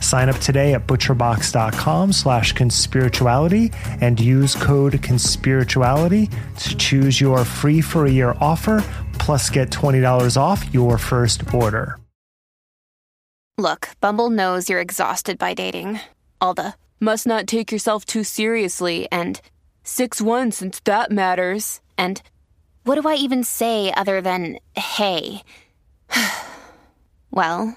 Sign up today at butcherbox.com slash conspirituality and use code conspirituality to choose your free for a year offer, plus get $20 off your first order. Look, Bumble knows you're exhausted by dating. All the must not take yourself too seriously and 6 1 since that matters. And what do I even say other than hey? well,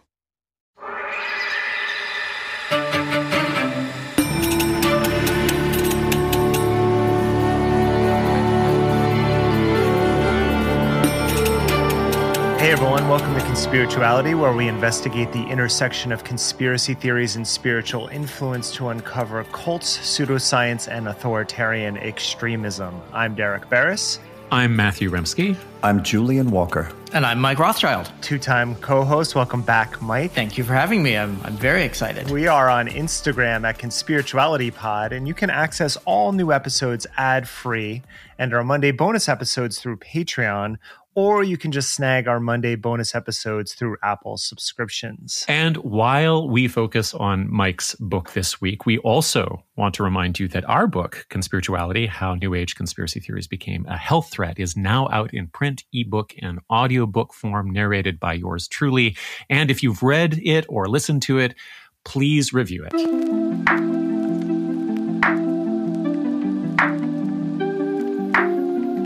Everyone, welcome to Conspirituality, where we investigate the intersection of conspiracy theories and spiritual influence to uncover cults, pseudoscience, and authoritarian extremism. I'm Derek Beres. I'm Matthew Remski. I'm Julian Walker. And I'm Mike Rothschild. Two time co host. Welcome back, Mike. Thank you for having me. I'm, I'm very excited. We are on Instagram at Conspirituality Pod, and you can access all new episodes ad free and our Monday bonus episodes through Patreon or you can just snag our Monday bonus episodes through Apple subscriptions. And while we focus on Mike's book this week, we also want to remind you that our book, Conspirituality How New Age Conspiracy Theories Became a Health Threat, is now out in print, ebook, and audiobook form, narrated by yours truly. And if you've read it or listened to it, please review it.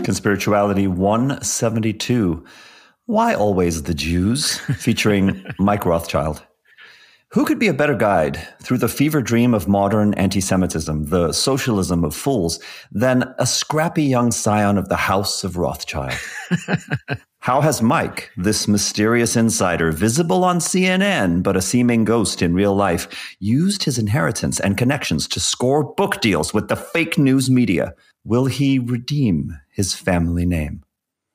Conspirituality 172. Why Always the Jews? featuring Mike Rothschild. Who could be a better guide through the fever dream of modern anti Semitism, the socialism of fools, than a scrappy young scion of the House of Rothschild? How has Mike, this mysterious insider, visible on CNN but a seeming ghost in real life, used his inheritance and connections to score book deals with the fake news media? Will he redeem his family name?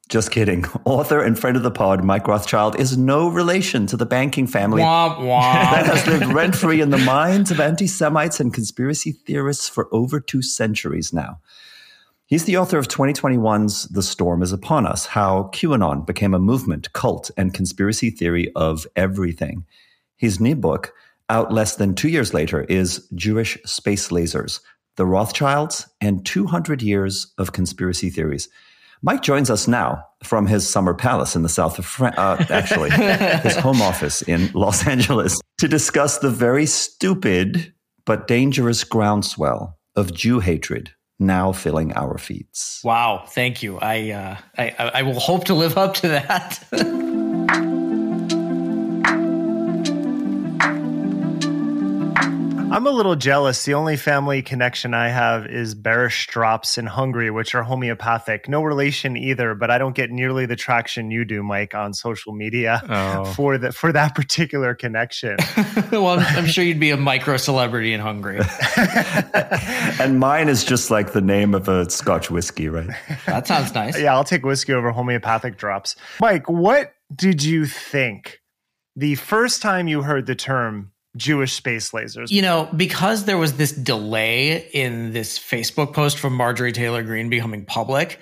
Just kidding. Author and friend of the pod, Mike Rothschild, is no relation to the banking family wah, wah. that has lived rent free in the minds of anti Semites and conspiracy theorists for over two centuries now. He's the author of 2021's The Storm is Upon Us How QAnon Became a Movement, Cult, and Conspiracy Theory of Everything. His new book, out less than two years later, is Jewish Space Lasers the Rothschilds, and 200 years of conspiracy theories. Mike joins us now from his summer palace in the south of France, uh, actually, his home office in Los Angeles, to discuss the very stupid but dangerous groundswell of Jew hatred now filling our feeds. Wow, thank you. I, uh, I, I will hope to live up to that. Mm-hmm. I'm a little jealous. The only family connection I have is Beres drops in Hungary, which are homeopathic. No relation either, but I don't get nearly the traction you do, Mike, on social media oh. for that for that particular connection. well, I'm, I'm sure you'd be a micro celebrity in Hungary. and mine is just like the name of a Scotch whiskey, right? That sounds nice. Yeah, I'll take whiskey over homeopathic drops. Mike, what did you think the first time you heard the term Jewish space lasers. You know, because there was this delay in this Facebook post from Marjorie Taylor Greene becoming public,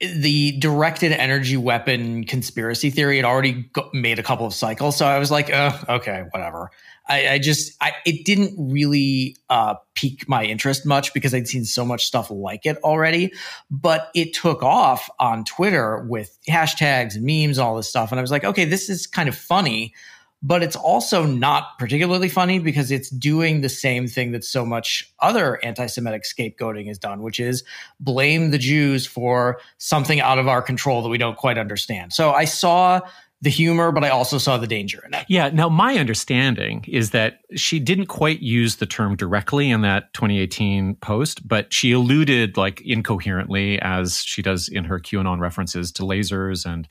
the directed energy weapon conspiracy theory had already made a couple of cycles. So I was like, oh, okay, whatever. I, I just, I, it didn't really uh, pique my interest much because I'd seen so much stuff like it already. But it took off on Twitter with hashtags and memes, all this stuff. And I was like, okay, this is kind of funny but it's also not particularly funny because it's doing the same thing that so much other anti-Semitic scapegoating has done, which is blame the Jews for something out of our control that we don't quite understand. So I saw the humor, but I also saw the danger in it. Yeah. Now, my understanding is that she didn't quite use the term directly in that 2018 post, but she alluded like incoherently, as she does in her QAnon references to lasers and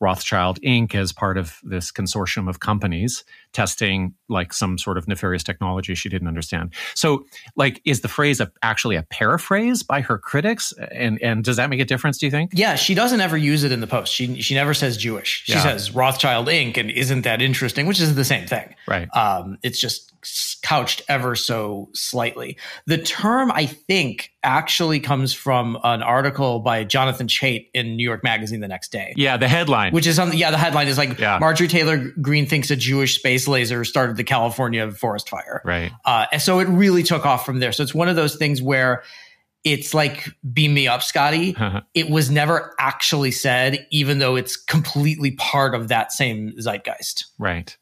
Rothschild Inc. as part of this consortium of companies testing like some sort of nefarious technology she didn't understand. So, like, is the phrase a, actually a paraphrase by her critics? And and does that make a difference? Do you think? Yeah, she doesn't ever use it in the post. She she never says Jewish. She yeah. says Rothschild Inc. and isn't that interesting? Which is the same thing. Right. Um, it's just couched ever so slightly. The term, I think, actually comes from an article by Jonathan Chait in New York Magazine the next day. Yeah, the headline. Which is on, yeah, the headline is like yeah. Marjorie Taylor Greene thinks a Jewish space laser started the California forest fire. Right. Uh, and so it really took off from there. So it's one of those things where it's like beam me up scotty. It was never actually said even though it's completely part of that same zeitgeist. Right.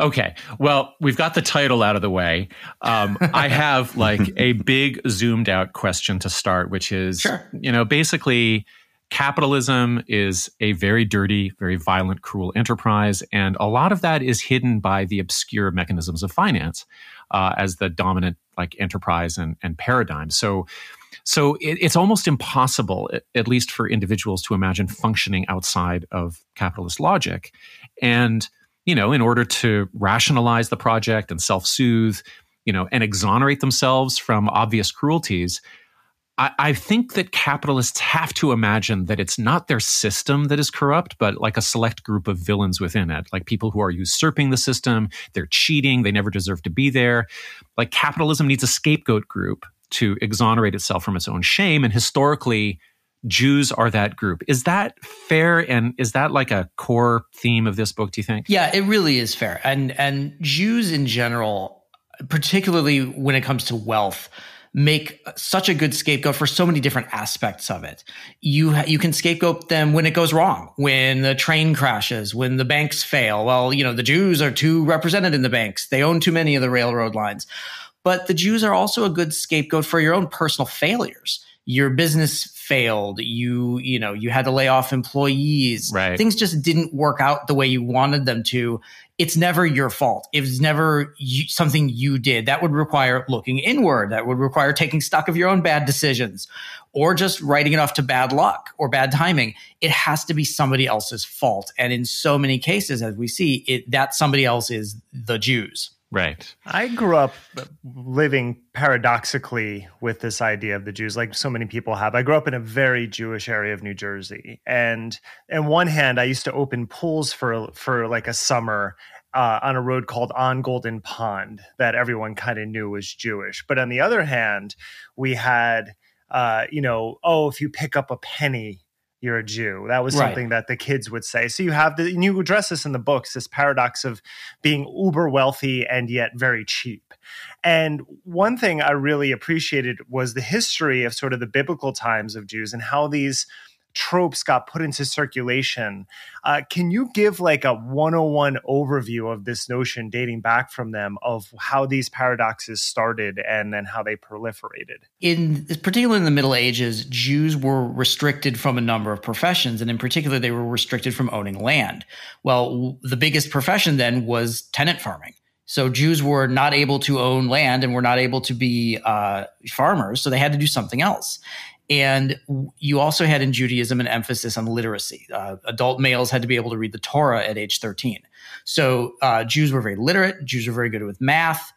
Okay. Well we've got the title out of the way. Um, i have like a big zoomed out question to start which is sure. you know basically capitalism is a very dirty very violent cruel enterprise and a lot of that is hidden by the obscure mechanisms of finance uh, as the dominant like enterprise and, and paradigm. So so it, it's almost impossible, at least for individuals, to imagine functioning outside of capitalist logic. And, you know, in order to rationalize the project and self soothe, you know, and exonerate themselves from obvious cruelties, I, I think that capitalists have to imagine that it's not their system that is corrupt, but like a select group of villains within it, like people who are usurping the system, they're cheating, they never deserve to be there. Like capitalism needs a scapegoat group to exonerate itself from its own shame. And historically, Jews are that group. Is that fair? And is that like a core theme of this book, do you think? Yeah, it really is fair. And and Jews in general, particularly when it comes to wealth, make such a good scapegoat for so many different aspects of it. You you can scapegoat them when it goes wrong, when the train crashes, when the banks fail. Well, you know, the Jews are too represented in the banks. They own too many of the railroad lines. But the Jews are also a good scapegoat for your own personal failures. Your business failed. You, you know, you had to lay off employees. Right. Things just didn't work out the way you wanted them to. It's never your fault. It was never you, something you did. That would require looking inward. That would require taking stock of your own bad decisions or just writing it off to bad luck or bad timing. It has to be somebody else's fault. And in so many cases, as we see, it, that somebody else is the Jews. Right. I grew up living paradoxically with this idea of the Jews, like so many people have. I grew up in a very Jewish area of New Jersey, and on one hand, I used to open pools for for like a summer uh, on a road called On Golden Pond that everyone kind of knew was Jewish. But on the other hand, we had, uh, you know, oh, if you pick up a penny, you're a Jew. That was something right. that the kids would say. So you have the, and you address this in the books, this paradox of being uber wealthy and yet very cheap. And one thing I really appreciated was the history of sort of the biblical times of Jews and how these tropes got put into circulation. Uh, can you give like a 101 overview of this notion dating back from them of how these paradoxes started and then how they proliferated? In particularly in the Middle Ages, Jews were restricted from a number of professions, and in particular, they were restricted from owning land. Well, the biggest profession then was tenant farming. So Jews were not able to own land and were not able to be uh, farmers, so they had to do something else. And you also had in Judaism an emphasis on literacy. Uh, adult males had to be able to read the Torah at age 13. So uh, Jews were very literate, Jews were very good with math,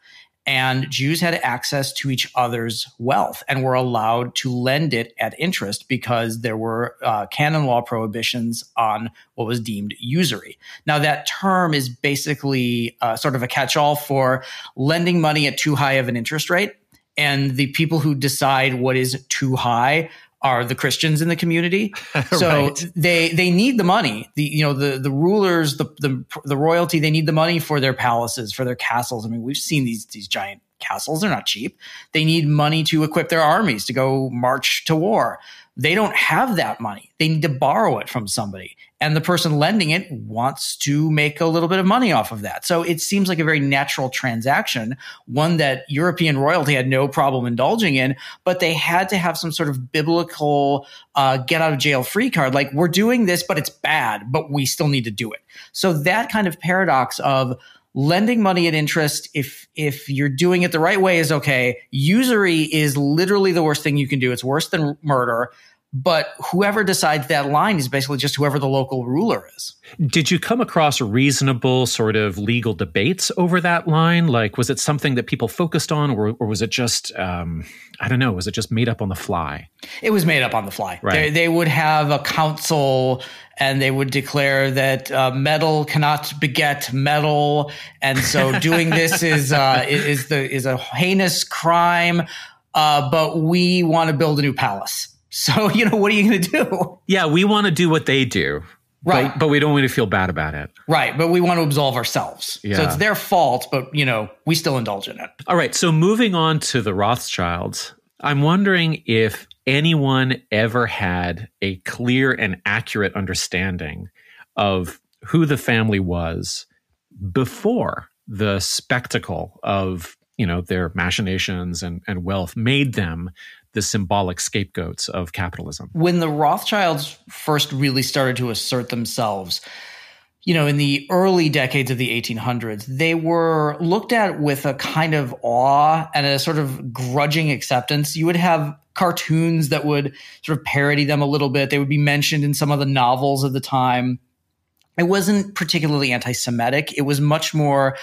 and Jews had access to each other's wealth and were allowed to lend it at interest because there were uh, canon law prohibitions on what was deemed usury. Now, that term is basically uh, sort of a catch all for lending money at too high of an interest rate and the people who decide what is too high are the Christians in the community. So Right. they they need the money. The you know the the rulers, the, the the royalty, they need the money for their palaces, for their castles. I mean, we've seen these these giant castles. They're not cheap. They need money to equip their armies to go march to war. They don't have that money. They need to borrow it from somebody. And the person lending it wants to make a little bit of money off of that. So it seems like a very natural transaction, one that European royalty had no problem indulging in, but they had to have some sort of biblical uh, get out of jail free card. Like, we're doing this, but it's bad, but we still need to do it. So that kind of paradox of lending money at interest if if you're doing it the right way is okay usury is literally the worst thing you can do it's worse than murder but whoever decides that line is basically just whoever the local ruler is Did you come across reasonable sort of legal debates over that line? Like, was it something that people focused on, or, or was it just, um, I don't know, was it just made up on the fly? it was made up on the fly Right. they, they would have a council and they would declare that uh, metal cannot beget metal and so doing this is uh, is the is a heinous crime uh, but we want to build a new palace so you know what are you going to do Yeah, we want to do what they do, Right. But, but we don't want to feel bad about it. Right, but we want to absolve ourselves. So Yeah. it's their fault, but you know, we still indulge in it. All right. So moving on to the Rothschilds, I'm wondering if anyone ever had a clear and accurate understanding of who the family was before the spectacle of you know their machinations and, and wealth made them the symbolic scapegoats of capitalism. When the Rothschilds first really started to assert themselves, you know, in the early decades of the 1800s, they were looked at with a kind of awe and a sort of grudging acceptance. You would have cartoons that would sort of parody them a little bit. They would be mentioned in some of the novels of the time. It wasn't particularly anti Semitic. It was much more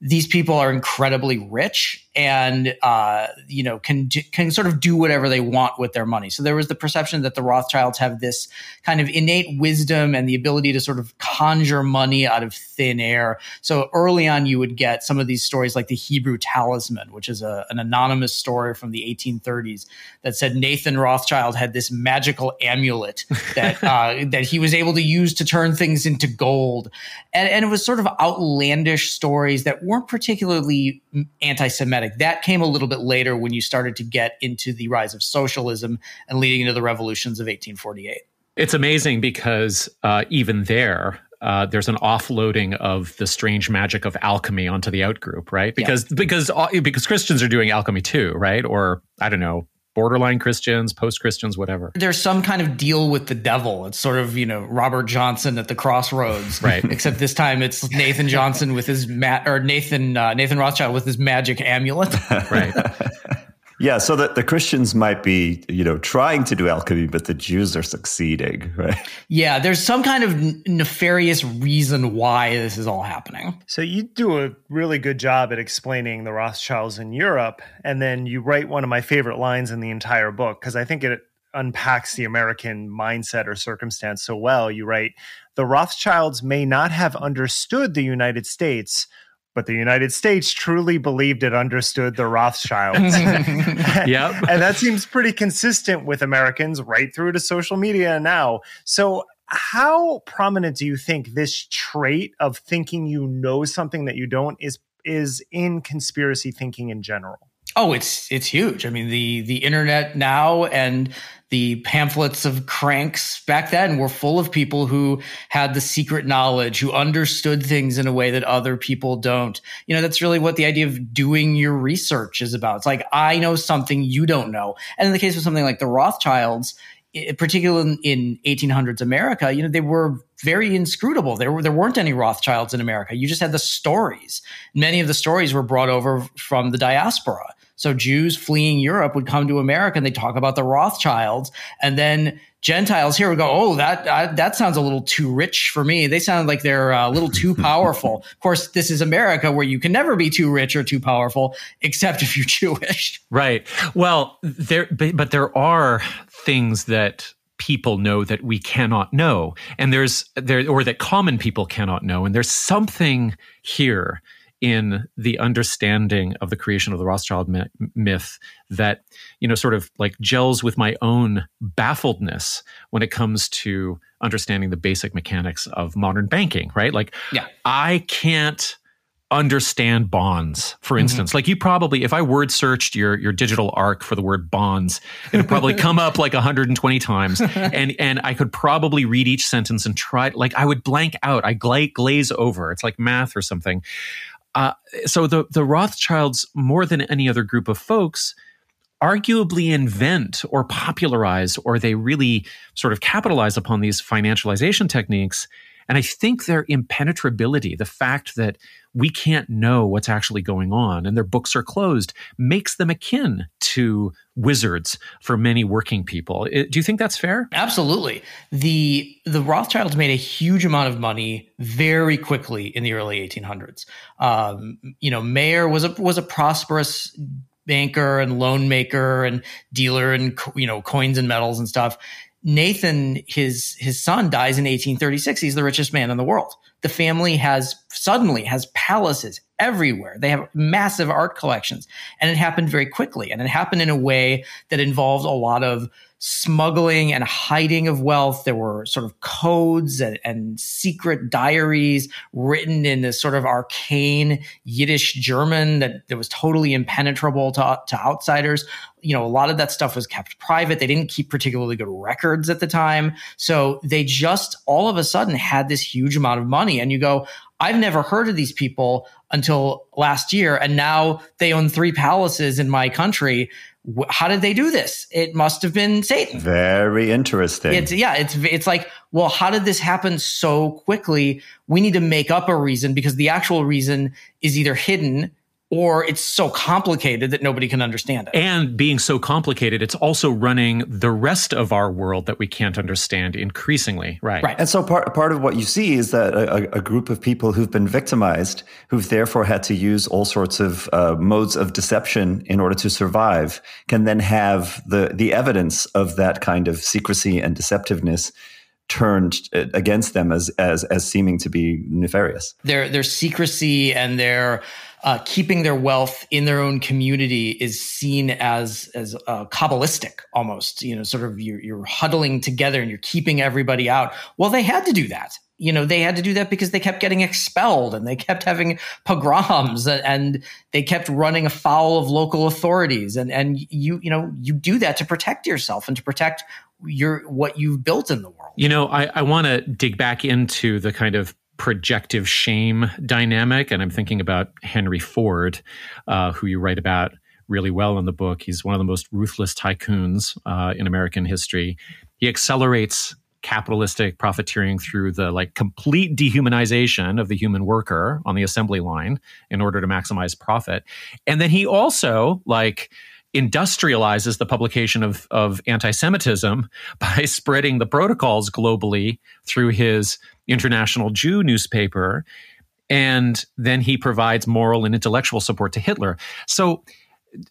these people are incredibly rich and uh, you know can can sort of do whatever they want with their money. So there was the perception that the Rothschilds have this kind of innate wisdom and the ability to sort of conjure money out of thin air. So early on, you would get some of these stories like the Hebrew Talisman, which is a, an anonymous story from the 1830s that said Nathan Rothschild had this magical amulet that uh, that he was able to use to turn things into gold, and and it was sort of outlandish stories that weren't particularly anti-Semitic. That came a little bit later when you started to get into the rise of socialism and leading into the revolutions of 1848. It's amazing because uh, even there, uh, there's an offloading of the strange magic of alchemy onto the outgroup, right? Because because uh, because Christians are doing alchemy too, right? Or I don't know, borderline Christians, post Christians, whatever. There's some kind of deal with the devil. It's sort of, you know, Robert Johnson at the crossroads. Right. Except this time it's Nathan Johnson with his mat or Nathan uh, Nathan Rothschild with his magic amulet. Right. Yeah, so that the Christians might be, you know, trying to do alchemy, but the Jews are succeeding, right? yeah, there's some kind of nefarious reason why this is all happening. So you do a really good job at explaining the Rothschilds in Europe, and then you write one of my favorite lines in the entire book because I think it unpacks the American mindset or circumstance so well. You write, "The Rothschilds may not have understood the United States." But the United States truly believed it understood the Rothschilds. Yep. and that seems pretty consistent with Americans right through to social media now. So, how prominent do you think this trait of thinking you know something that you don't is is in conspiracy thinking in general? Oh, it's it's huge. I mean, the the internet now and the pamphlets of cranks back then were full of people who had the secret knowledge, who understood things in a way that other people don't. You know, that's really what the idea of doing your research is about. It's like I know something you don't know. And in the case of something like the Rothschilds, particularly in, in 1800s America, you know, they were very inscrutable. There were there weren't any Rothschilds in America. You just had the stories. Many of the stories were brought over from the diaspora. So Jews fleeing Europe would come to America and they talk about the Rothschilds, and then Gentiles here would go, "Oh, that uh, that sounds a little too rich for me. They sound like they're uh, a little too powerful." of course, this is America where you can never be too rich or too powerful, except if you're Jewish. Right. Well, there, but, but there are things that people know that we cannot know, and there's there, or that common people cannot know, and there's something here in the understanding of the creation of the Rothschild myth that, you know, sort of like gels with my own baffledness when it comes to understanding the basic mechanics of modern banking, right? Like, yeah. I can't understand bonds for mm-hmm. instance mm-hmm. like you probably if i word searched your your digital arc for the word bonds it would probably come up like 120 times and and i could probably read each sentence and try like i would blank out i gla- glaze over it's like math or something uh, so the the rothschilds more than any other group of folks arguably invent or popularize or they really sort of capitalize upon these financialization techniques and I think their impenetrability, the fact that we can't know what's actually going on and their books are closed, makes them akin to wizards for many working people. Do you think that's fair? Absolutely. The the Rothschilds made a huge amount of money very quickly in the early 1800s. Um, you know, Mayer was a was a prosperous banker and loan maker and dealer and you know coins and metals and stuff Nathan, his his son dies in 1836. He's the richest man in the world. The family has suddenly has palaces everywhere. They have massive art collections, and it happened very quickly. And it happened in a way that involved a lot of smuggling and hiding of wealth. There were sort of codes and, and, secret diaries written in this sort of arcane Yiddish German that, that was totally impenetrable to, to outsiders. You know, a lot of that stuff was kept private. They didn't keep particularly good records at the time. So they just all of a sudden had this huge amount of money. And you go, I've never heard of these people until last year. And now they own three palaces in my country how did they do this? It must have been Satan. Very interesting. It's yeah, it's it's like, well, how did this happen so quickly? We need to make up a reason because the actual reason is either hidden or it's so complicated that nobody can understand it. And being so complicated, it's also running the rest of our world that we can't understand increasingly. Right. Right. And so part, part of what you see is that a, a group of people who've been victimized, who've therefore had to use all sorts of uh, modes of deception in order to survive, can then have the, the evidence of that kind of secrecy and deceptiveness turned uh, against them as as as seeming to be nefarious. Their their secrecy and their uh, keeping their wealth in their own community is seen as as uh, kabbalistic almost. You know, sort of you're, you're huddling together and you're keeping everybody out. Well, they had to do that. You know, they had to do that because they kept getting expelled and they kept having pogroms and they kept running afoul of local authorities. And and you you know you do that to protect yourself and to protect your what you've built in the world. You know, I, I want to dig back into the kind of projective shame dynamic. And I'm thinking about Henry Ford, uh, who you write about really well in the book. He's one of the most ruthless tycoons uh, in American history. He accelerates capitalistic profiteering through the like complete dehumanization of the human worker on the assembly line in order to maximize profit. And then he also like industrializes the publication of, of anti-Semitism by spreading the protocols globally through his International Jew newspaper. And then he provides moral and intellectual support to Hitler. So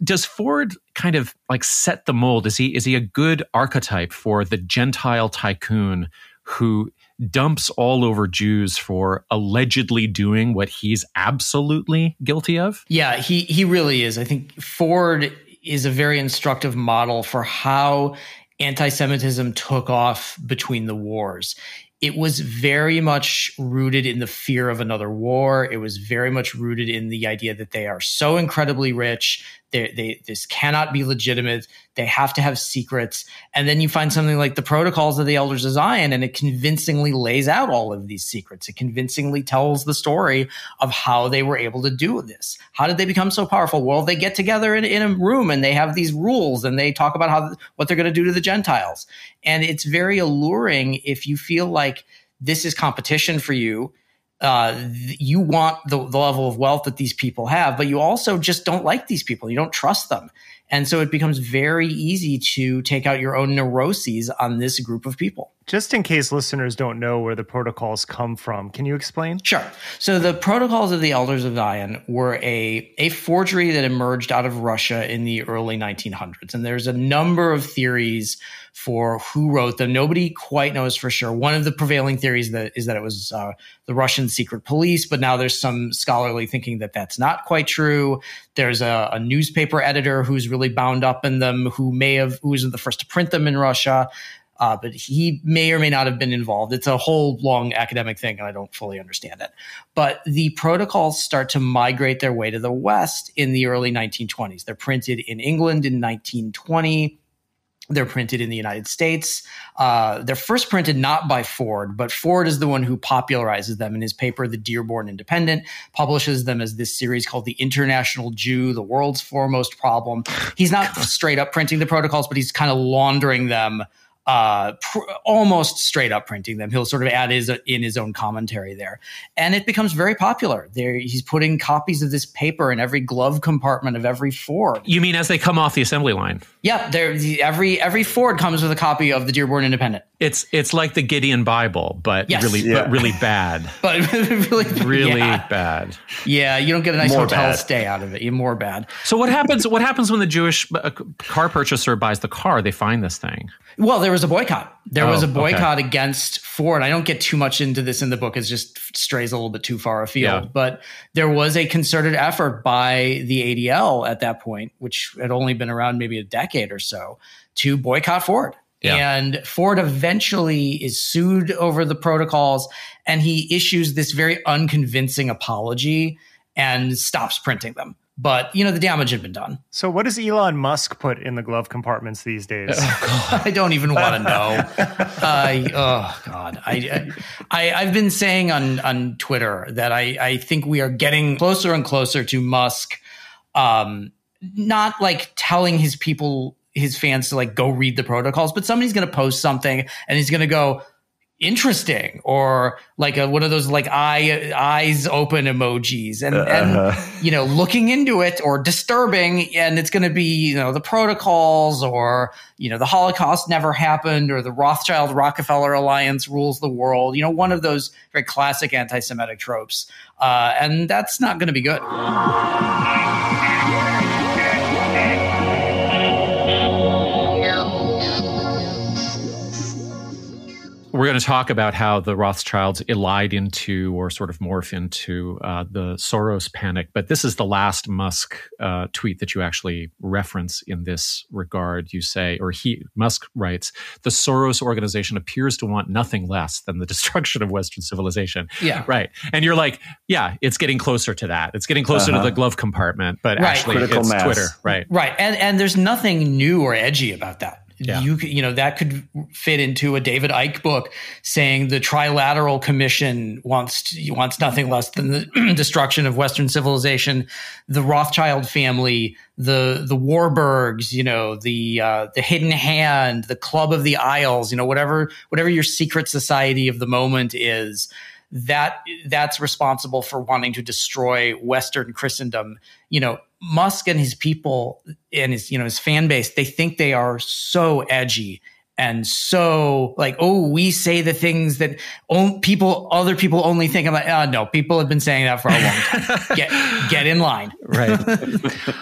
does Ford kind of like set the mold? Is he is he a good archetype for the Gentile tycoon who dumps all over Jews for allegedly doing what he's absolutely guilty of? Yeah, he he really is. I think Ford is a very instructive model for how anti-Semitism took off between the wars it was very much rooted in the fear of another war. It was very much rooted in the idea that they are so incredibly rich they, they, this cannot be legitimate. They have to have secrets. And then you find something like the protocols of the elders of Zion, and it convincingly lays out all of these secrets. It convincingly tells the story of how they were able to do this. How did they become so powerful? Well, they get together in, in a room and they have these rules and they talk about how what they're going to do to the Gentiles. And it's very alluring if you feel like this is competition for you uh, you want the, the level of wealth that these people have, but you also just don't like these people. You don't trust them. And so it becomes very easy to take out your own neuroses on this group of people. Just in case listeners don't know where the protocols come from, can you explain? Sure. So the protocols of the Elders of Zion were a, a forgery that emerged out of Russia in the early 1900s. And there's a number of theories for who wrote them. Nobody quite knows for sure. One of the prevailing theories that is that it was uh, the Russian secret police, but now there's some scholarly thinking that that's not quite true. There's a, a newspaper editor who's really bound up in them, who may have who was the first to print them in Russia uh, but he may or may not have been involved. It's a whole long academic thing, and I don't fully understand it. But the protocols start to migrate their way to the West in the early 1920s. They're printed in England in 1920. They're printed in the United States. Uh, they're first printed not by Ford, but Ford is the one who popularizes them in his paper, The Dearborn Independent, publishes them as this series called The International Jew, the World's Foremost Problem. He's not straight up printing the protocols, but he's kind of laundering them uh, pr- almost straight up printing them. He'll sort of add his in his own commentary there, and it becomes very popular. There, he's putting copies of this paper in every glove compartment of every Ford. You mean as they come off the assembly line? Yeah, there. Every every Ford comes with a copy of the Dearborn Independent. It's it's like the Gideon Bible, but yes. really yeah. but really bad. but really, really yeah. bad. Yeah, you don't get a nice more hotel bad. stay out of it. You're more bad. So what happens? What happens when the Jewish uh, car purchaser buys the car? They find this thing. Well, there was a boycott. There oh, was a oh, boycott okay. against Ford. I don't get too much into this in the book; it just strays a little bit too far afield. Yeah. But there was a concerted effort by the ADL at that point, which had only been around maybe a decade or so, to boycott Ford. Yeah. And Ford eventually is sued over the protocols, and he issues this very unconvincing apology and stops printing them. But you know the damage had been done. So what does Elon Musk put in the glove compartments these days? Oh, I don't even want to know. I oh god, I, I I've been saying on on Twitter that I I think we are getting closer and closer to Musk, um, not like telling his people his fans to like go read the protocols, but somebody's going to post something and he's going to go interesting or like a, one of those like eye eyes open emojis and, uh-huh. and you know looking into it or disturbing and it's going to be you know the protocols or you know the holocaust never happened or the rothschild rockefeller alliance rules the world you know one of those very classic anti-semitic tropes uh, and that's not going to be good we're going to talk about how the Rothschilds elide into or sort of morph into uh, the Soros panic. But this is the last Musk uh, tweet that you actually reference in this regard. You say, or he, Musk writes, the Soros organization appears to want nothing less than the destruction of Western civilization. Yeah. Right. And you're like, yeah, it's getting closer to that. It's getting closer uh-huh. to the glove compartment, but right. actually Critical it's mass. Twitter. Right. Right. And, and there's nothing new or edgy about that yeah. you you know that could fit into a David Icke book saying the Trilateral Commission wants to, wants nothing less than the destruction of Western civilization. The Rothschild family, the the Warburgs, you know, the uh, the Hidden Hand, the Club of the Isles, you know, whatever whatever your secret society of the moment is that that's responsible for wanting to destroy Western Christendom. You know, Musk and his people and his you know his fan base, they think they are so edgy and so like oh we say the things that people other people only think. I'm like oh, no, people have been saying that for a long time. get get in line, right.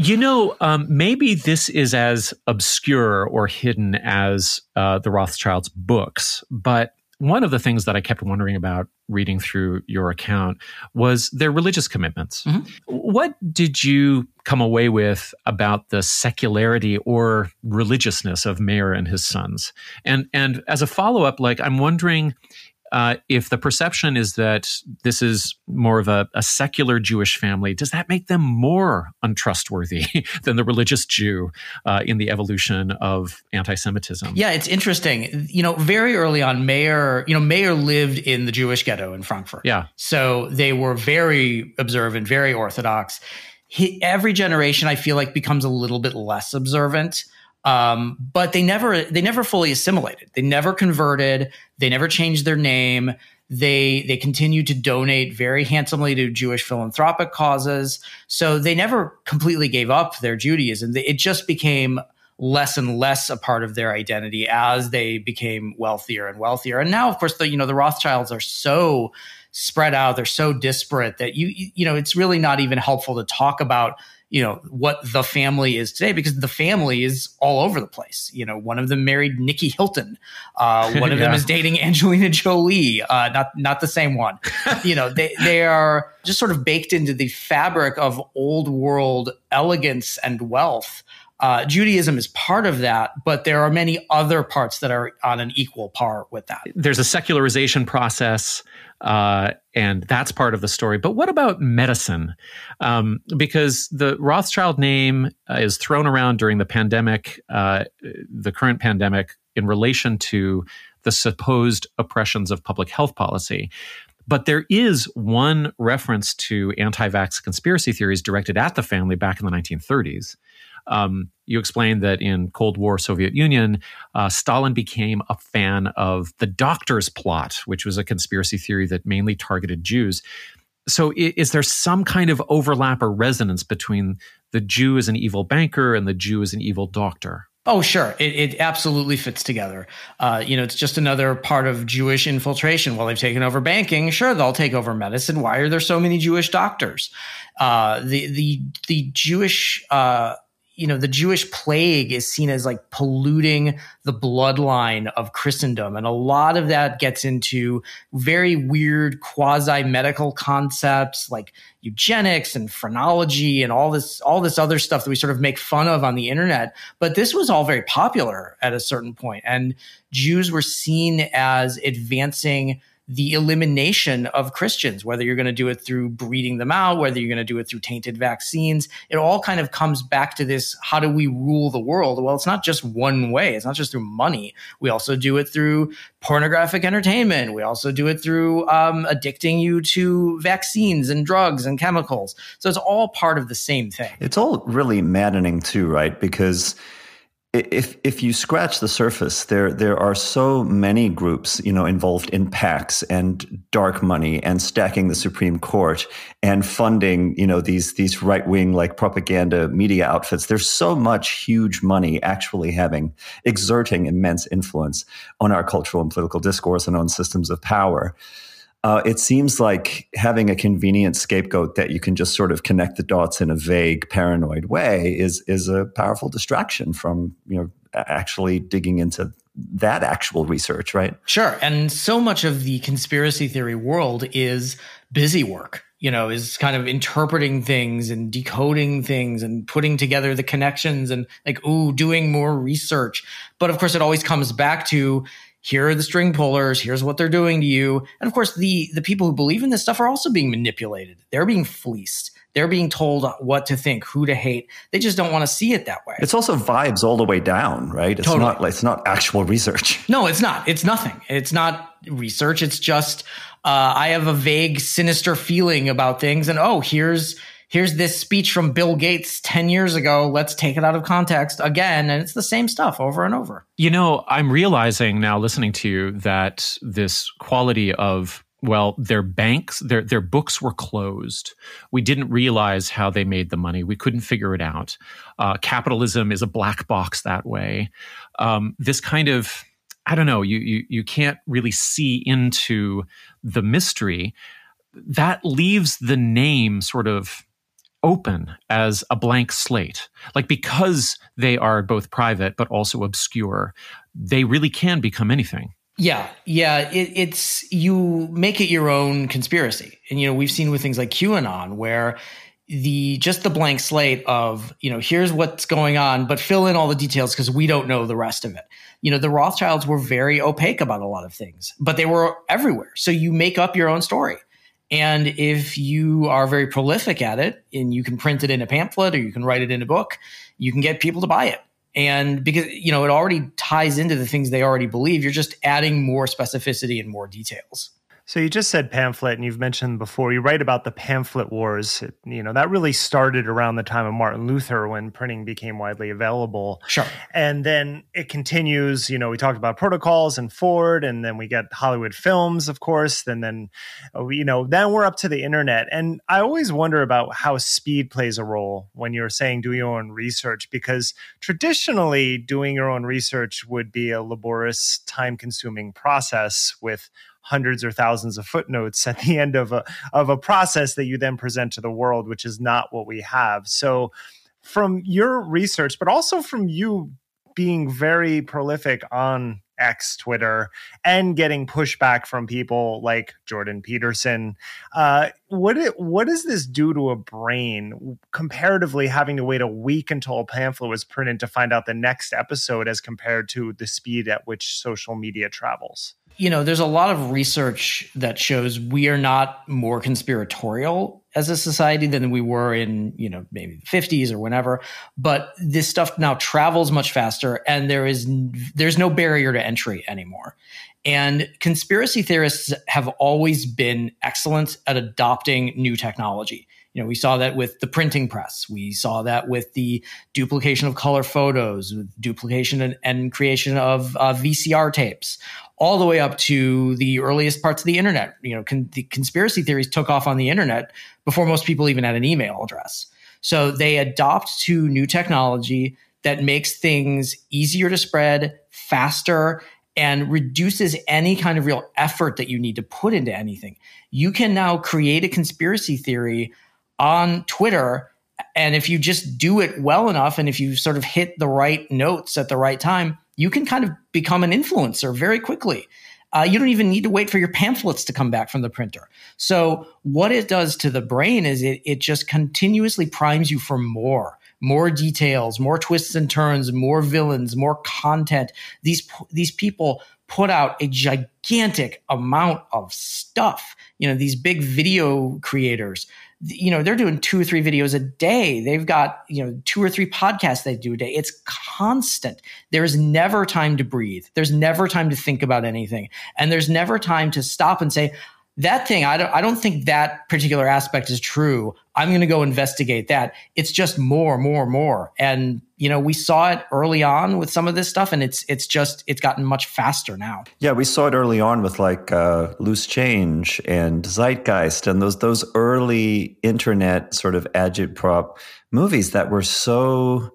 You know, um, maybe this is as obscure or hidden as uh, the Rothschilds' books, but one of the things that I kept wondering about reading through your account was their religious commitments. Mm-hmm. What did you come away with about the secularity or religiousness of Mayer and his sons? And and as a follow up, like I'm wondering uh, if the perception is that this is more of a, a, secular Jewish family, does that make them more untrustworthy than the religious Jew uh, in the evolution of anti-Semitism? Yeah, it's interesting. You know, very early on, Mayer, you know, Mayer lived in the Jewish ghetto in Frankfurt. Yeah, so they were very observant, very orthodox. He, every generation, I feel like, becomes a little bit less observant. Um, but they never they never fully assimilated. They never converted. They never changed their name. They they continue to donate very handsomely to Jewish philanthropic causes. So they never completely gave up their Judaism. It just became less and less a part of their identity as they became wealthier and wealthier. And now, of course, the you know the Rothschilds are so spread out, they're so disparate that you you know it's really not even helpful to talk about you know what the family is today because the family is all over the place you know one of them married nikki hilton uh, one of yeah. them is dating angelina jolie uh, not not the same one you know they they are just sort of baked into the fabric of old world elegance and wealth uh, Judaism is part of that, but there are many other parts that are on an equal par with that. There's a secularization process, uh, and that's part of the story. But what about medicine? Um, because the Rothschild name uh, is thrown around during the pandemic, uh, the current pandemic, in relation to the supposed oppressions of public health policy. But there is one reference to anti vax conspiracy theories directed at the family back in the 1930s. Um, you explained that in Cold War Soviet Union, uh, Stalin became a fan of the Doctor's Plot, which was a conspiracy theory that mainly targeted Jews. So, is there some kind of overlap or resonance between the Jew as an evil banker and the Jew as an evil doctor? Oh, sure. It, it absolutely fits together. Uh, you know, it's just another part of Jewish infiltration. Well, they've taken over banking, sure, they'll take over medicine. Why are there so many Jewish doctors? Uh, the the the Jewish uh, you know, the Jewish plague is seen as like polluting the bloodline of Christendom. And a lot of that gets into very weird quasi medical concepts like eugenics and phrenology and all this, all this other stuff that we sort of make fun of on the internet. But this was all very popular at a certain point, And Jews were seen as advancing the elimination of Christians, whether you're going to do it through breeding them out, whether you're going to do it through tainted vaccines. It all kind of comes back to this how do we rule the world? Well, it's not just one way, it's not just through money. We also do it through pornographic entertainment. We also do it through um, addicting you to vaccines and drugs and chemicals. So it's all part of the same thing. It's all really maddening, too, right? Because if if you scratch the surface, there there are so many groups, you know, involved in PACs and dark money and stacking the Supreme Court and funding, you know, these these right wing like propaganda media outfits. There's so much huge money actually having exerting immense influence on our cultural and political discourse and on systems of power uh, it seems like having a convenient scapegoat that you can just sort of connect the dots in a vague, paranoid way is is a powerful distraction from you know actually digging into that actual research, right? Sure. And so much of the conspiracy theory world is busy work you know, is kind of interpreting things and decoding things and putting together the connections and like, ooh, doing more research. But of course, it always comes back to here are the string pullers. Here's what they're doing to you. And of course the the people who believe in this stuff are also being manipulated. They're being fleeced. They're being told what to think who to hate. They just don't want to see it that way. It's also vibes all the way down right? It's totally. not it's not actual research. No it's not. It's nothing. It's not research. It's just uh, i have a vague sinister feeling about things. And oh here's here's this speech from Bill Gates 10 years ago. Let's take it out of context again. And it's the same stuff over and over. You know, I'm realizing now listening to you that this quality of well, their banks, their their books were closed. We didn't realize how they made the money. We couldn't figure it out. Uh, capitalism is a black box that way. Um, this kind of, I don't know. You you you can't really see into the mystery. That leaves the name sort of open as a blank slate. Like because they are both private but also obscure, they really can become anything. Yeah, yeah. It, it's you make it your own conspiracy, and you know we've seen with things like QAnon where the just the blank slate of you know here's what's going on, but fill in all the details because we don't know the rest of it. You know the Rothschilds were very opaque about a lot of things, but they were everywhere. So you make up your own story. And if you are very prolific at it and you can print it in a pamphlet or you can write it in a book, you can get people to buy it. And because, you know, it already ties into the things they already believe, you're just adding more specificity and more details. So you just said pamphlet, and you've mentioned before you write about the pamphlet wars. It, you know that really started around the time of Martin Luther when printing became widely available. Sure. And then it continues. You know, we talked about protocols and Ford, and then we get Hollywood films, of course. And then, uh, you know, then we're up to the internet. And I always wonder about how speed plays a role when you're saying do your own research, because traditionally doing your own research would be a laborious, time-consuming process with hundreds or thousands of footnotes at the end of a of a process that you then present to the world, which is not what we have. So from your research, but also from you being very prolific on X Twitter and getting pushback from people like Jordan Peterson. Uh, what it, what does this do to a brain comparatively having to wait a week until a pamphlet was printed to find out the next episode as compared to the speed at which social media travels? You know, there's a lot of research that shows we are not more conspiratorial as a society than we were in, you know, maybe the 50s or whenever. But this stuff now travels much faster and there is there's no barrier to entry anymore. And conspiracy theorists have always been excellent at adopting new technology. You know, we saw that with the printing press. We saw that with the duplication of color photos, duplication and, and creation of uh, VCR tapes all the way up to the earliest parts of the internet. You know, con- the conspiracy theories took off on the internet before most people even had an email address. So they adopt to new technology that makes things easier to spread, faster, and reduces any kind of real effort that you need to put into anything. You can now create a conspiracy theory on Twitter. And if you just do it well enough and if you sort of hit the right notes at the right time, you can kind of become an influencer very quickly. Uh, you don't even need to wait for your pamphlets to come back from the printer. So what it does to the brain is it, it just continuously primes you for more, more details, more twists and turns, more villains, more content. These, these people put out a gigantic amount of stuff. You know, these big video creators, you know, they're doing two or three videos a day. They've got, you know, two or three podcasts they do a day. It's constant. There's never time to breathe. There's never time to think about anything. And there's never time to stop and say, that thing, I don't, I don't think that particular aspect is true. I'm going to go investigate that. It's just more, more, more. And, you know, we saw it early on with some of this stuff and it's, it's just, it's gotten much faster now. Yeah. We saw it early on with like, uh, Loose Change and Zeitgeist and those, those early internet sort of agitprop movies that were so,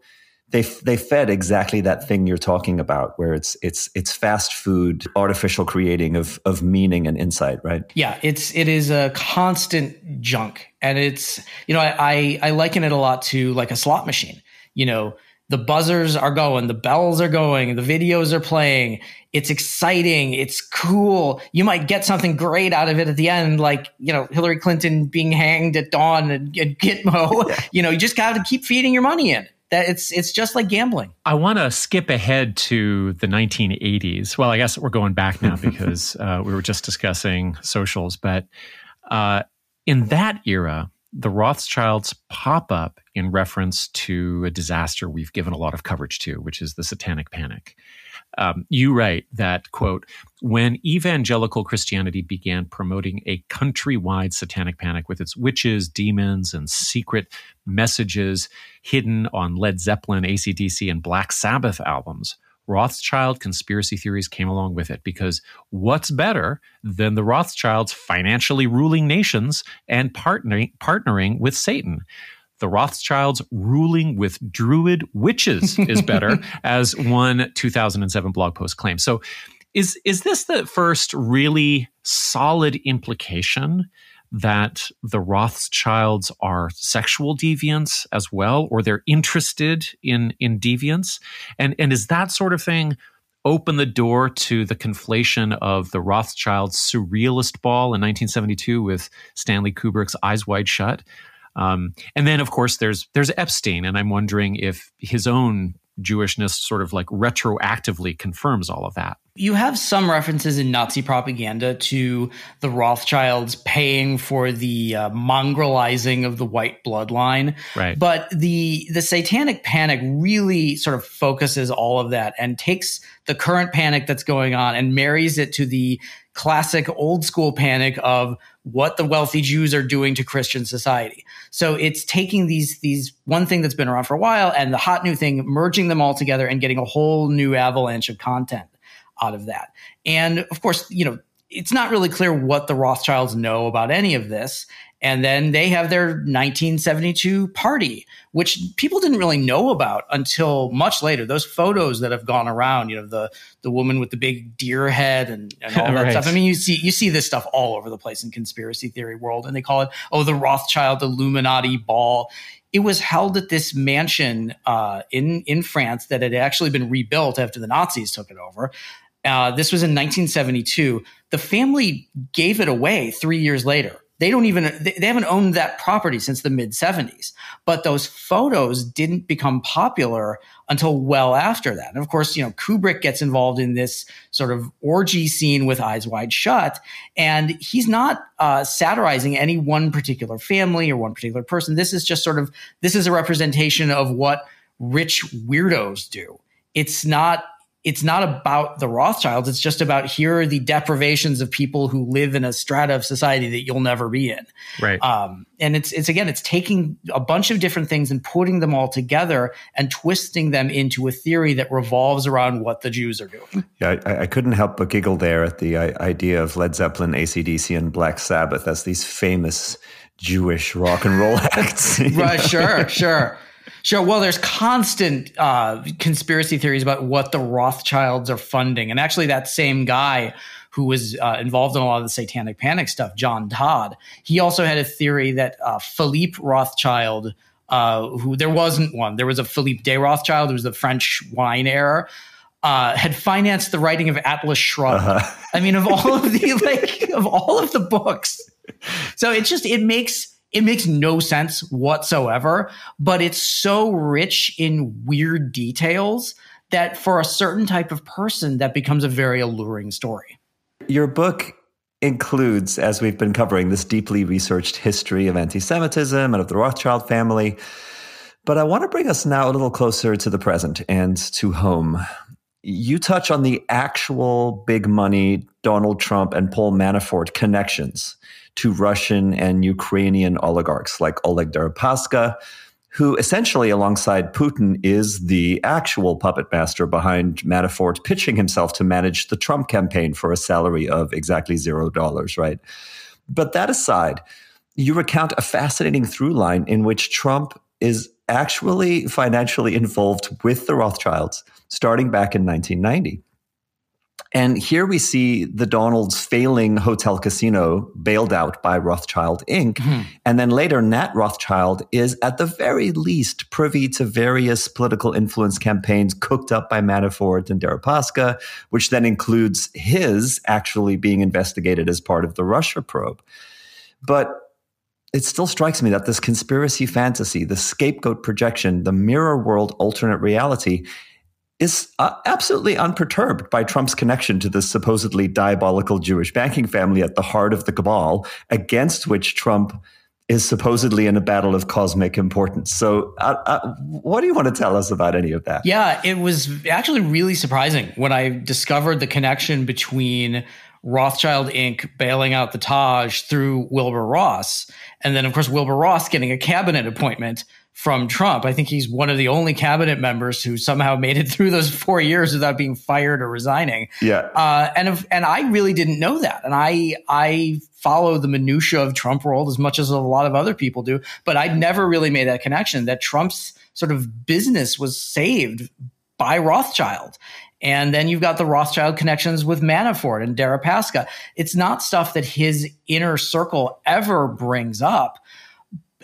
they they fed exactly that thing you're talking about, where it's it's it's fast food, artificial creating of of meaning and insight, right? Yeah, it's it is a constant junk, and it's you know I I, I liken it a lot to like a slot machine. You know, the buzzers are going, the bells are going, the videos are playing. It's exciting. It's cool. You might get something great out of it at the end, like, you know, Hillary Clinton being hanged at dawn and, and Gitmo. Yeah. You know, you just got to keep feeding your money in that it's it's just like gambling. I want to skip ahead to the 1980s. Well, I guess we're going back now because uh, we were just discussing socials, but uh, in that era, the Rothschilds pop up in reference to a disaster we've given a lot of coverage to, which is the Satanic Panic. Um, you write that, quote, when evangelical Christianity began promoting a countrywide satanic panic with its witches, demons, and secret messages hidden on Led Zeppelin, ACDC, and Black Sabbath albums, Rothschild conspiracy theories came along with it because what's better than the Rothschilds financially ruling nations and partnering, partnering with Satan? the Rothschilds ruling with Druid witches is better, as one 2007 blog post claims. So, is is this the first really solid implication that the Rothschilds are sexual deviants as well, or they're interested in in deviance? And and is that sort of thing open the door to the conflation of the Rothschilds surrealist ball in 1972 with Stanley Kubrick's Eyes Wide Shut? Um, and then, of course, there's there's Epstein, and I'm wondering if his own Jewishness sort of like retroactively confirms all of that. You have some references in Nazi propaganda to the Rothschilds paying for the uh, mongrelizing of the white bloodline. Right. But the the satanic panic really sort of focuses all of that and takes the current panic that's going on and marries it to the classic old school panic of what the wealthy Jews are doing to Christian society. So it's taking these these one thing that's been around for a while and the hot new thing, merging them all together and getting a whole new avalanche of content out of that. And of course, you know, it's not really clear what the Rothschilds know about any of this. And then they have their 1972 party, which people didn't really know about until much later. Those photos that have gone around, you know, the the woman with the big deer head and, and all that Right. stuff. I mean, you see you see this stuff all over the place in conspiracy theory world, and they call it oh the Rothschild Illuminati ball. It was held at this mansion uh, in in France that had actually been rebuilt after the Nazis took it over. Uh, this was in 1972. The family gave it away three years later. They don't even they, they haven't owned that property since the mid 70s. But those photos didn't become popular until well after that. And of course, you know, Kubrick gets involved in this sort of orgy scene with Eyes Wide Shut, and he's not uh, satirizing any one particular family or one particular person. This is just sort of this is a representation of what rich weirdos do. It's not it's not about the Rothschilds. It's just about here are the deprivations of people who live in a strata of society that you'll never be in. Right. Um, and it's it's again, it's taking a bunch of different things and putting them all together and twisting them into a theory that revolves around what the Jews are doing. Yeah, I, I couldn't help but giggle there at the uh, idea of Led Zeppelin, ACDC, and Black Sabbath as these famous Jewish rock and roll acts. right, know? sure, sure. Sure. Well, there's constant uh, conspiracy theories about what the Rothschilds are funding. And actually, that same guy who was uh, involved in a lot of the satanic panic stuff, John Todd, he also had a theory that uh, Philippe Rothschild, uh, who there wasn't one, there was a Philippe de Rothschild, who was the French wine heir. Uh, had financed the writing of Atlas Shrugged. Uh-huh. I mean, of all of the like, of all of the books. So it just it makes it makes no sense whatsoever, but it's so rich in weird details that for a certain type of person that becomes a very alluring story. Your book includes, as we've been covering, this deeply researched history of anti Semitism and of the Rothschild family. But I want to bring us now a little closer to the present and to home. You touch on the actual big money Donald Trump and Paul Manafort connections to Russian and Ukrainian oligarchs like Oleg Deripaska, who essentially, alongside Putin, is the actual puppet master behind Manafort pitching himself to manage the Trump campaign for a salary of exactly zero dollars, right? But that aside, you recount a fascinating through line in which Trump is actually financially involved with the Rothschilds starting back in 1990. And here we see the Donalds failing hotel casino bailed out by Rothschild Inc. Hmm. And then later, Nat Rothschild is at the very least privy to various political influence campaigns cooked up by Manafort and Deripaska, which then includes his actually being investigated as part of the Russia probe. But it still strikes me that this conspiracy fantasy, the scapegoat projection, the mirror world alternate reality is uh, absolutely unperturbed by Trump's connection to this supposedly diabolical Jewish banking family at the heart of the cabal against which Trump is supposedly in a battle of cosmic importance. So, uh, uh, what do you want to tell us about any of that? Yeah, it was actually really surprising when I discovered the connection between Rothschild Inc. bailing out the Taj through Wilbur Ross. And then, of course, Wilbur Ross getting a cabinet appointment from Trump. I think he's one of the only cabinet members who somehow made it through those four years without being fired or resigning. Yeah. Uh, and if, and I really didn't know that. And I I follow the minutia of Trump world as much as a lot of other people do, but I'd never really made that connection that Trump's sort of business was saved by Rothschild. And then you've got the Rothschild connections with Manafort and Deripaska. It's not stuff that his inner circle ever brings up.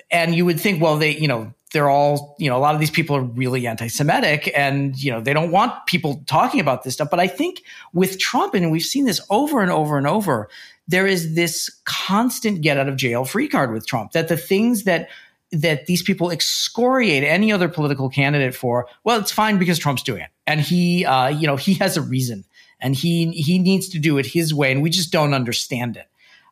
And you would think, well, they, you know, they're all, you know, a lot of these people are really anti-Semitic and, you know, they don't want people talking about this stuff. But I think with Trump, and we've seen this over and over and over, there is this constant get out of jail free card with Trump that the things that that these people excoriate any other political candidate for, well, it's fine because Trump's doing it. And he, uh, you know, he has a reason. and he he needs to do it his way, and we just don't understand it.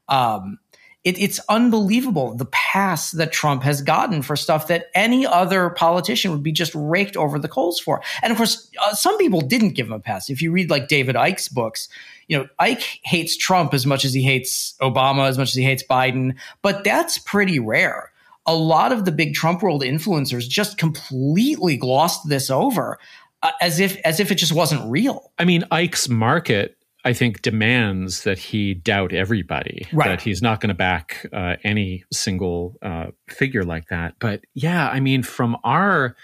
Um, it, it's unbelievable the pass that Trump has gotten for stuff that any other politician would be just raked over the coals for. And of course, uh, some people didn't give him a pass. If you read like David Icke's books, you know, Icke hates Trump as much as he hates Obama, as much as he hates Biden, but that's pretty rare. A lot of the big Trump world influencers just completely glossed this over. Uh, as if as if it just wasn't real. I mean, Icke's market I think, demands that he doubt everybody, right. that he's not going to back uh, any single uh, figure like that. But yeah, I mean, from our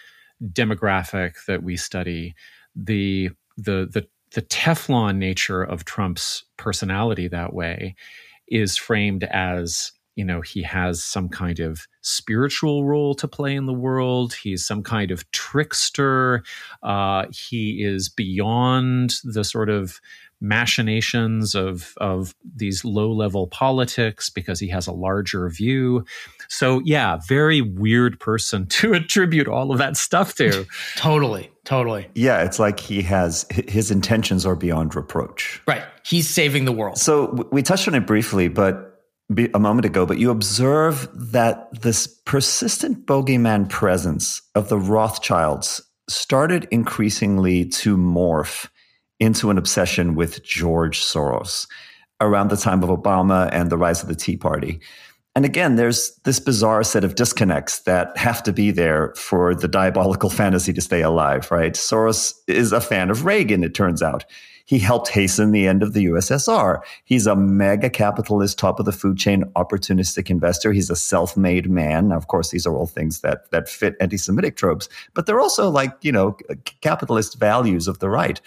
demographic that we study, the the the the Teflon nature of Trump's personality that way is framed as you know he has some kind of spiritual role to play in the world he's some kind of trickster uh, he is beyond the sort of machinations of of these low level politics because he has a larger view. So yeah, very weird person to attribute all of that stuff to. totally, totally. Yeah, it's like he has his intentions are beyond reproach. Right. He's saving the world. So we touched on it briefly, but a moment ago, but you observe that this persistent bogeyman presence of the Rothschilds started increasingly to morph into an obsession with George Soros around the time of Obama and the rise of the Tea Party. And again, there's this bizarre set of disconnects that have to be there for the diabolical fantasy to stay alive, right? Soros is a fan of Reagan, it turns out. He helped hasten the end of the USSR. He's a mega capitalist, top of the food chain, opportunistic investor. He's a self-made man. Now, of course, these are all things that that fit anti-Semitic tropes, but they're also like you know capitalist values of the right.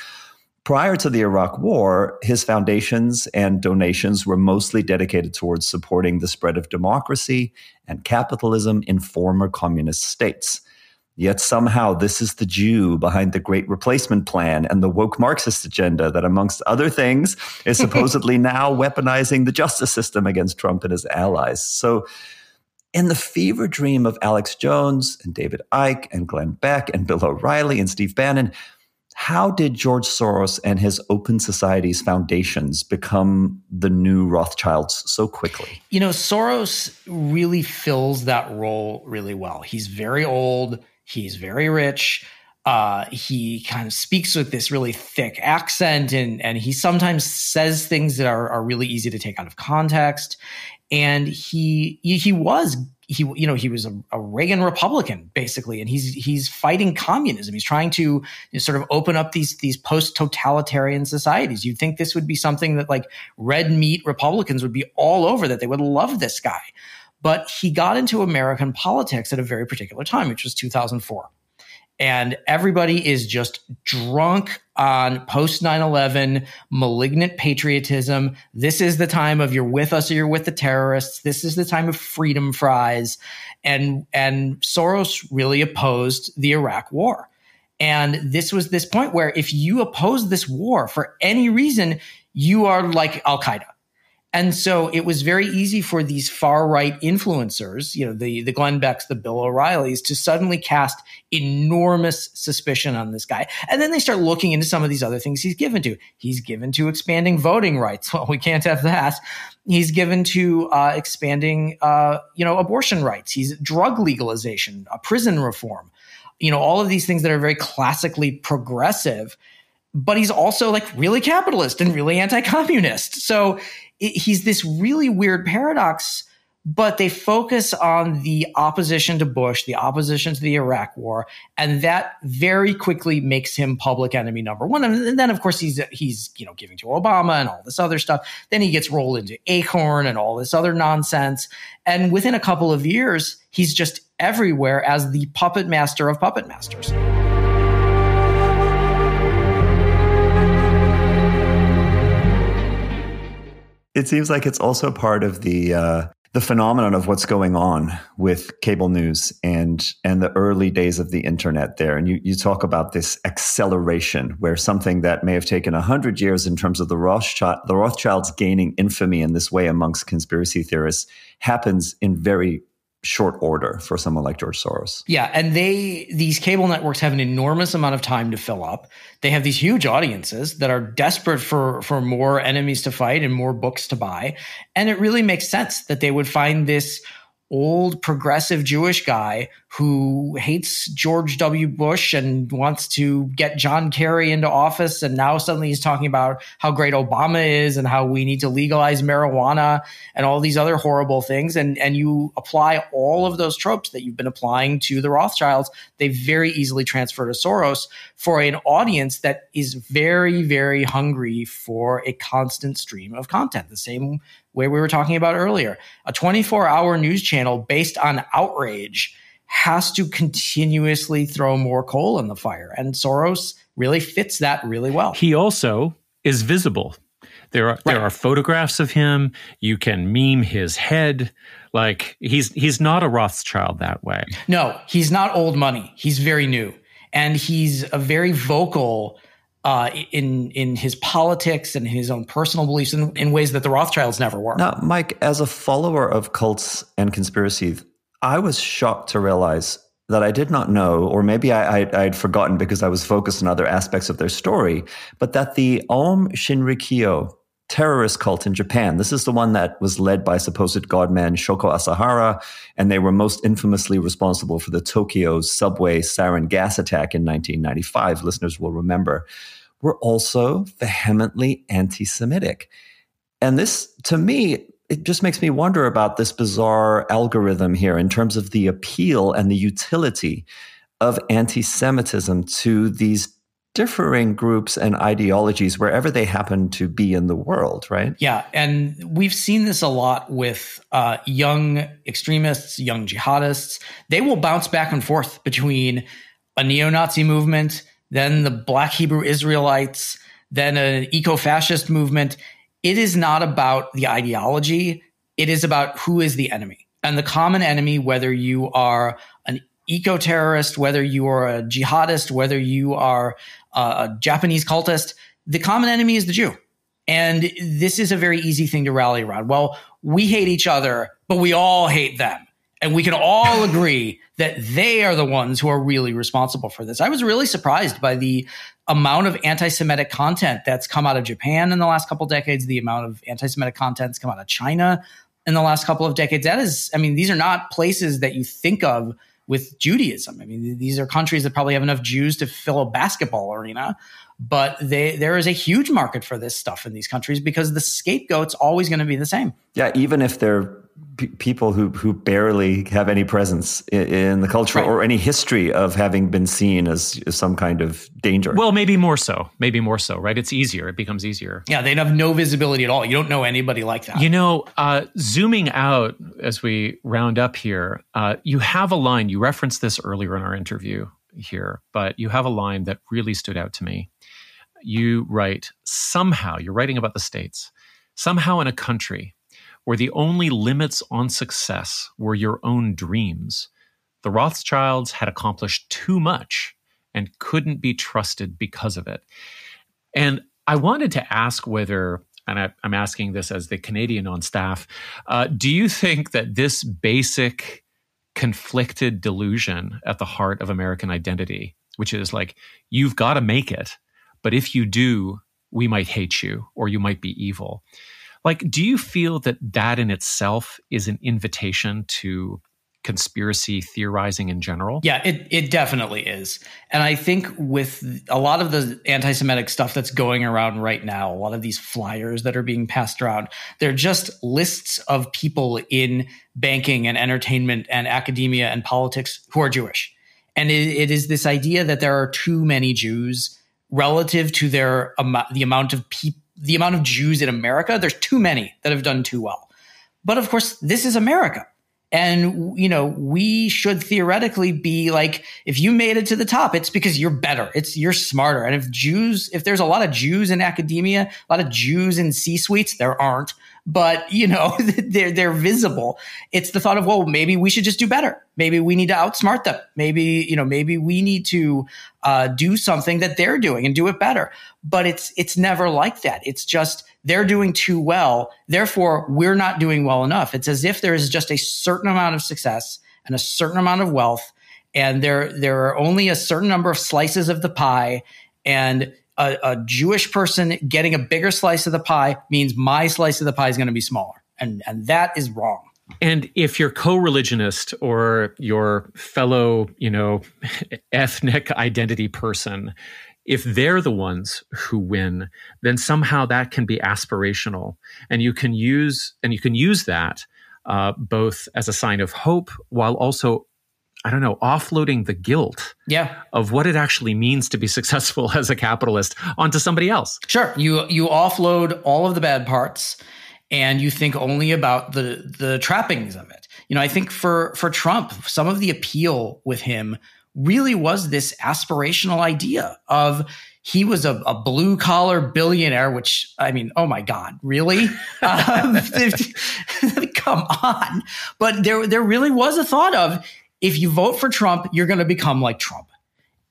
Prior to the Iraq War, his foundations and donations were mostly dedicated towards supporting the spread of democracy and capitalism in former communist states. Yet somehow, this is the Jew behind the Great Replacement Plan and the woke Marxist agenda that, amongst other things, is supposedly now weaponizing the justice system against Trump and his allies. So, in the fever dream of Alex Jones and David Icke and Glenn Beck and Bill O'Reilly and Steve Bannon, how did George Soros and his Open Society's foundations become the new Rothschilds so quickly? You know, Soros really fills that role really well. He's very old, he's very rich. Uh, he kind of speaks with this really thick accent and, and he sometimes says things that are, are really easy to take out of context. And he, he was he you know he was a, a, Reagan Republican basically, and he's he's fighting communism. He's trying to sort of open up these these post totalitarian societies. You'd think this would be something that like red meat Republicans would be all over. That they would love this guy, but he got into American politics at a very particular time, which was 2004 and everybody is just drunk on post 9-11 malignant patriotism. This is the time of you're with us or you're with the terrorists. This is the time of freedom fries. And and soros really opposed the iraq war. And this was this point where if you oppose this war for any reason you are like al-qaeda and so it was very easy for these far right influencers, you know, the, the Glenn Becks, the Bill O'Reillys, to suddenly cast enormous suspicion on this guy. And then they start looking into some of these other things he's given to. He's given to expanding voting rights. Well, we can't have that. He's given to uh, expanding, uh, you know, abortion rights. He's drug legalization, uh, prison reform. You know, all of these things that are very classically progressive but he's also like really capitalist and really anti-communist. So it, he's this really weird paradox but they focus on the opposition to Bush, the opposition to the Iraq war, and that very quickly makes him public enemy number one. And then, of course, he's he's you know giving to Obama and all this other stuff. Then he gets rolled into Acorn and all this other nonsense. And within a couple of years, he's just everywhere as the puppet master of puppet masters. It seems like it's also part of the uh, the phenomenon of what's going on with cable news and and the early days of the internet there. And you, you talk about this acceleration where something that may have taken hundred years in terms of the Rothschild the Rothschilds gaining infamy in this way amongst conspiracy theorists happens in very short order for someone like George Soros. Yeah, and they these cable networks have an enormous amount of time to fill up. They have these huge audiences that are desperate for for more enemies to fight and more books to buy. And it really makes sense that they would find this old progressive Jewish guy who hates George W. Bush and wants to get John Kerry into office. And now suddenly he's talking about how great Obama is and how we need to legalize marijuana and all these other horrible things. And, and you apply all of those tropes that you've been applying to the Rothschilds, they very easily transfer to Soros for an audience that is very, very hungry for a constant stream of content. The same way we were talking about earlier. A 24 hour news channel based on outrage has to continuously throw more coal in the fire. And Soros really fits that really well. He also is visible. There are right. there are photographs of him. You can meme his head. Like he's he's not a Rothschild that way. No, he's not old money. He's very new. And he's a very vocal uh, in in his politics and his own personal beliefs in, in ways that the Rothschilds never were. Now, Mike, as a follower of cults and conspiracy, I was shocked to realize that I did not know, or maybe I, I, I'd forgotten because I was focused on other aspects of their story, but that the Aum Shinrikyo terrorist cult in Japan. This is the one that was led by supposed godman Shoko Asahara, and they were most infamously responsible for the Tokyo subway sarin gas attack in 1995. Listeners will remember were also vehemently anti Semitic. And this, to me, it just makes me wonder about this bizarre algorithm here in terms of the appeal and the utility of anti Semitism to these differing groups and ideologies wherever they happen to be in the world, right? Yeah. And we've seen this a lot with uh, young extremists, young jihadists. They will bounce back and forth between a neo Nazi movement then the Black Hebrew Israelites, then an eco fascist movement. It is not about the ideology, it is about who is the enemy. And the common enemy, whether you are an eco terrorist, whether you are a jihadist, whether you are uh, a Japanese cultist, the common enemy is the Jew. And this is a very easy thing to rally around. Well, we hate each other, but we all hate them. And we can all agree that they are the ones who are really responsible for this. I was really surprised by the amount of anti-Semitic content that's come out of Japan in the last couple decades, the amount of anti-Semitic content that's come out of China in the last couple of decades. That is, I mean, these are not places that you think of with Judaism. I mean, these are countries that probably have enough Jews to fill a basketball arena, but they, there is a huge market for this stuff in these countries because the scapegoat's always going to be the same. Yeah, even if they're p- people who who barely have any presence in, in the culture right. or any history of having been seen as, as, some kind of danger. Well, maybe more so. Maybe more so. Right? It's easier. It becomes easier. Yeah, they'd have no visibility at all. You don't know anybody like that. You know, uh, zooming out as we round up here, uh, you have a line. You referenced this earlier in our interview here, but you have a line that really stood out to me. You write somehow. You're writing about the states. Somehow in a country where the only limits on success were your own dreams, the Rothschilds had accomplished too much and couldn't be trusted because of it. And I wanted to ask whether, and I, am asking this as the Canadian on staff, uh, do you think that this basic conflicted delusion at the heart of American identity, which is like, you've got to make it, but if you do, we might hate you or you might be evil. Like, do you feel that that in itself is an invitation to conspiracy theorizing in general? Yeah, it, it definitely is. And I think with a lot of the anti Semitic stuff that's going around right now, a lot of these flyers that are being passed around, they're just lists of people in banking and entertainment and academia and politics who are Jewish. And it, it is this idea that there are too many Jews relative to their um, the amount of people the amount of Jews in America, there's too many that have done too well. But of course, this is America. And, you know, we should theoretically be like, if you made it to the top, it's because you're better. It's you're smarter. And if Jews, if there's a lot of Jews in academia, a lot of Jews in C suites, there aren't. But you know, they're, they're visible. It's the thought of, well, maybe we should just do better. Maybe we need to outsmart them. Maybe, you know, maybe we need to uh, do something that they're doing and do it better. But it's, it's never like that. It's just, they're doing too well. Therefore, we're not doing well enough. It's as if there is just a certain amount of success and a certain amount of wealth. And there, there are only a certain number of slices of the pie. And a, a Jewish person getting a bigger slice of the pie means my slice of the pie is going to be smaller. And, and that is wrong. And if your co-religionist or your fellow, you know, ethnic identity person, if they're the ones who win, then somehow that can be aspirational, and you can use and you can use that uh, both as a sign of hope while also I don't know, offloading the guilt yeah. of what it actually means to be successful as a capitalist onto somebody else. Sure. You you offload all of the bad parts and you think only about the the trappings of it. You know, I think for for Trump, some of the appeal with him really was this aspirational idea of he was a, a blue collar billionaire, which I mean, oh my God, really? um, come on. But there, there really was a thought of if you vote for Trump, you're going to become like Trump.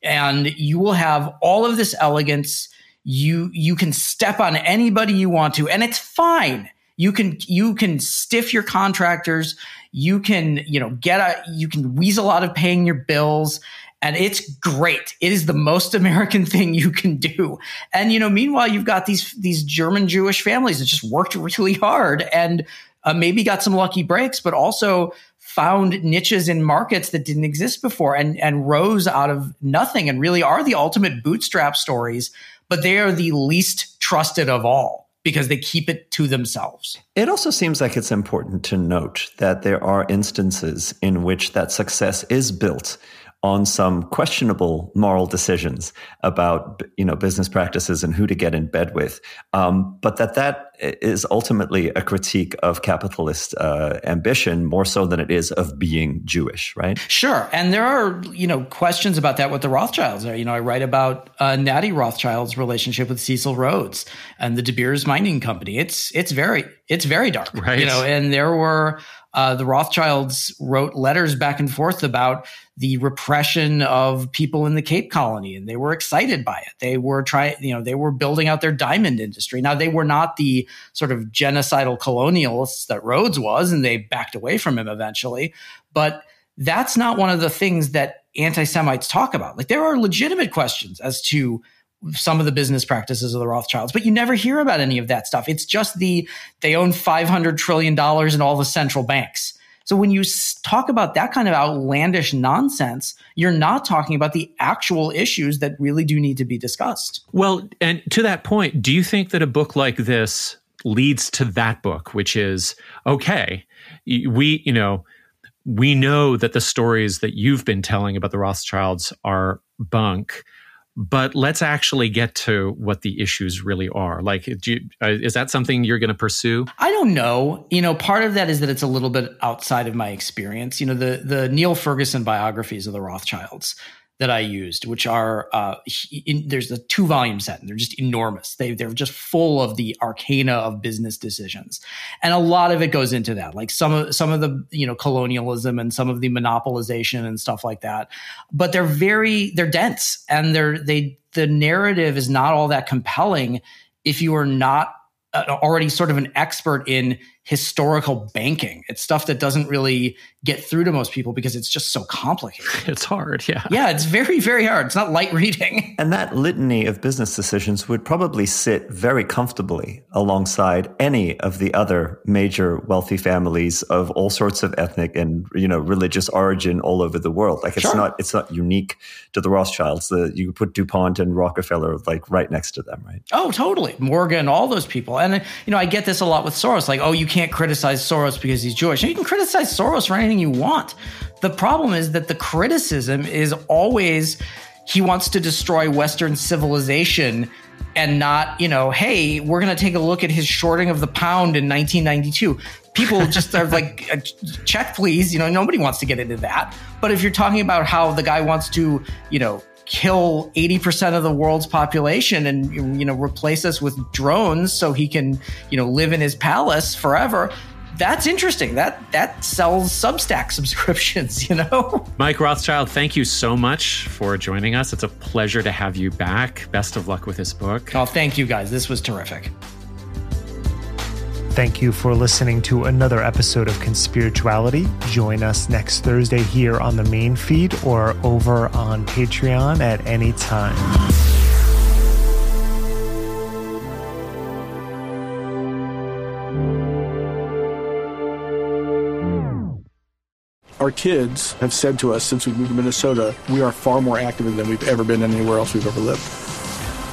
And you will have all of this elegance. You you can step on anybody you want to, and it's fine. You can you can stiff your contractors. You can you know get a you can weasel out of paying your bills, and it's great. It is the most American thing you can do. And you know, meanwhile, you've got these these German Jewish families that just worked really hard and uh, maybe got some lucky breaks, but also found niches in markets that didn't exist before and, and rose out of nothing and really are the ultimate bootstrap stories, but they are the least trusted of all because they keep it to themselves. It also seems like it's important to note that there are instances in which that success is built on some questionable moral decisions about you know business practices and who to get in bed with, um, but that that is ultimately a critique of capitalist uh, ambition more so than it is of being Jewish, right? Sure, and there are you know questions about that with the Rothschilds. You know, I write about uh, Natty Rothschild's relationship with Cecil Rhodes and the De Beers Mining Company. It's it's very it's very dark, right? You know, and there were uh, the Rothschilds wrote letters back and forth about the repression of people in the Cape Colony, and they were excited by it. They were trying, you know, they were building out their diamond industry. Now they were not the sort of genocidal colonialists that Rhodes was, and they backed away from him eventually. But that's not one of the things that anti-Semites talk about. Like there are legitimate questions as to some of the business practices of the Rothschilds, but you never hear about any of that stuff. It's just the they own five hundred trillion dollars in all the central banks. So when you talk about that kind of outlandish nonsense, you're not talking about the actual issues that really do need to be discussed. Well, and to that point, do you think that a book like this leads to that book, which is okay, we, you know, we know that the stories that you've been telling about the Rothschilds are bunk but let's actually get to what the issues really are. Like, you, uh, is that something you're going to pursue? I don't know. You know, part of that is that it's a little bit outside of my experience. You know, the the Niall Ferguson biographies of the Rothschilds that I used, which are uh, in, there's a two volume set, and they're just enormous. They they're just full of the arcana of business decisions, and a lot of it goes into that, like some of some of the you know colonialism and some of the monopolization and stuff like that. But they're very they're dense, and they're they the narrative is not all that compelling if you are not uh, already sort of an expert in historical banking. It's stuff that doesn't really get through to most people because it's just so complicated. It's hard, yeah. Yeah, it's very, very hard. It's not light reading. And that litany of business decisions would probably sit very comfortably alongside any of the other major wealthy families of all sorts of ethnic and you know religious origin all over the world. Like it's sure. not it's not unique to the Rothschilds. The, you put DuPont and Rockefeller like right next to them, right? Oh, totally. Morgan, all those people. And you know, I get this a lot with Soros. Like, oh, you can't criticize Soros because he's Jewish. You can criticize Soros for anything you want. The problem is that the criticism is always he wants to destroy Western civilization and not, you know, hey, we're going to take a look at his shorting of the pound in 1992. People just are like, uh, check, please. You know, nobody wants to get into that. But if you're talking about how the guy wants to, you know, kill 80% of the world's population and you know replace us with drones so he can you know live in his palace forever that's interesting. That that sells Substack subscriptions, you know. Mike Rothschild, thank you so much for joining us. It's a pleasure to have you back. Best of luck with this book. Oh, thank you guys. This was terrific. Thank you for listening to another episode of Conspirituality. Join us next Thursday here on the main feed or over on Patreon at any time. Our kids have said to us since we moved to Minnesota, we are far more active than we've ever been anywhere else we've ever lived.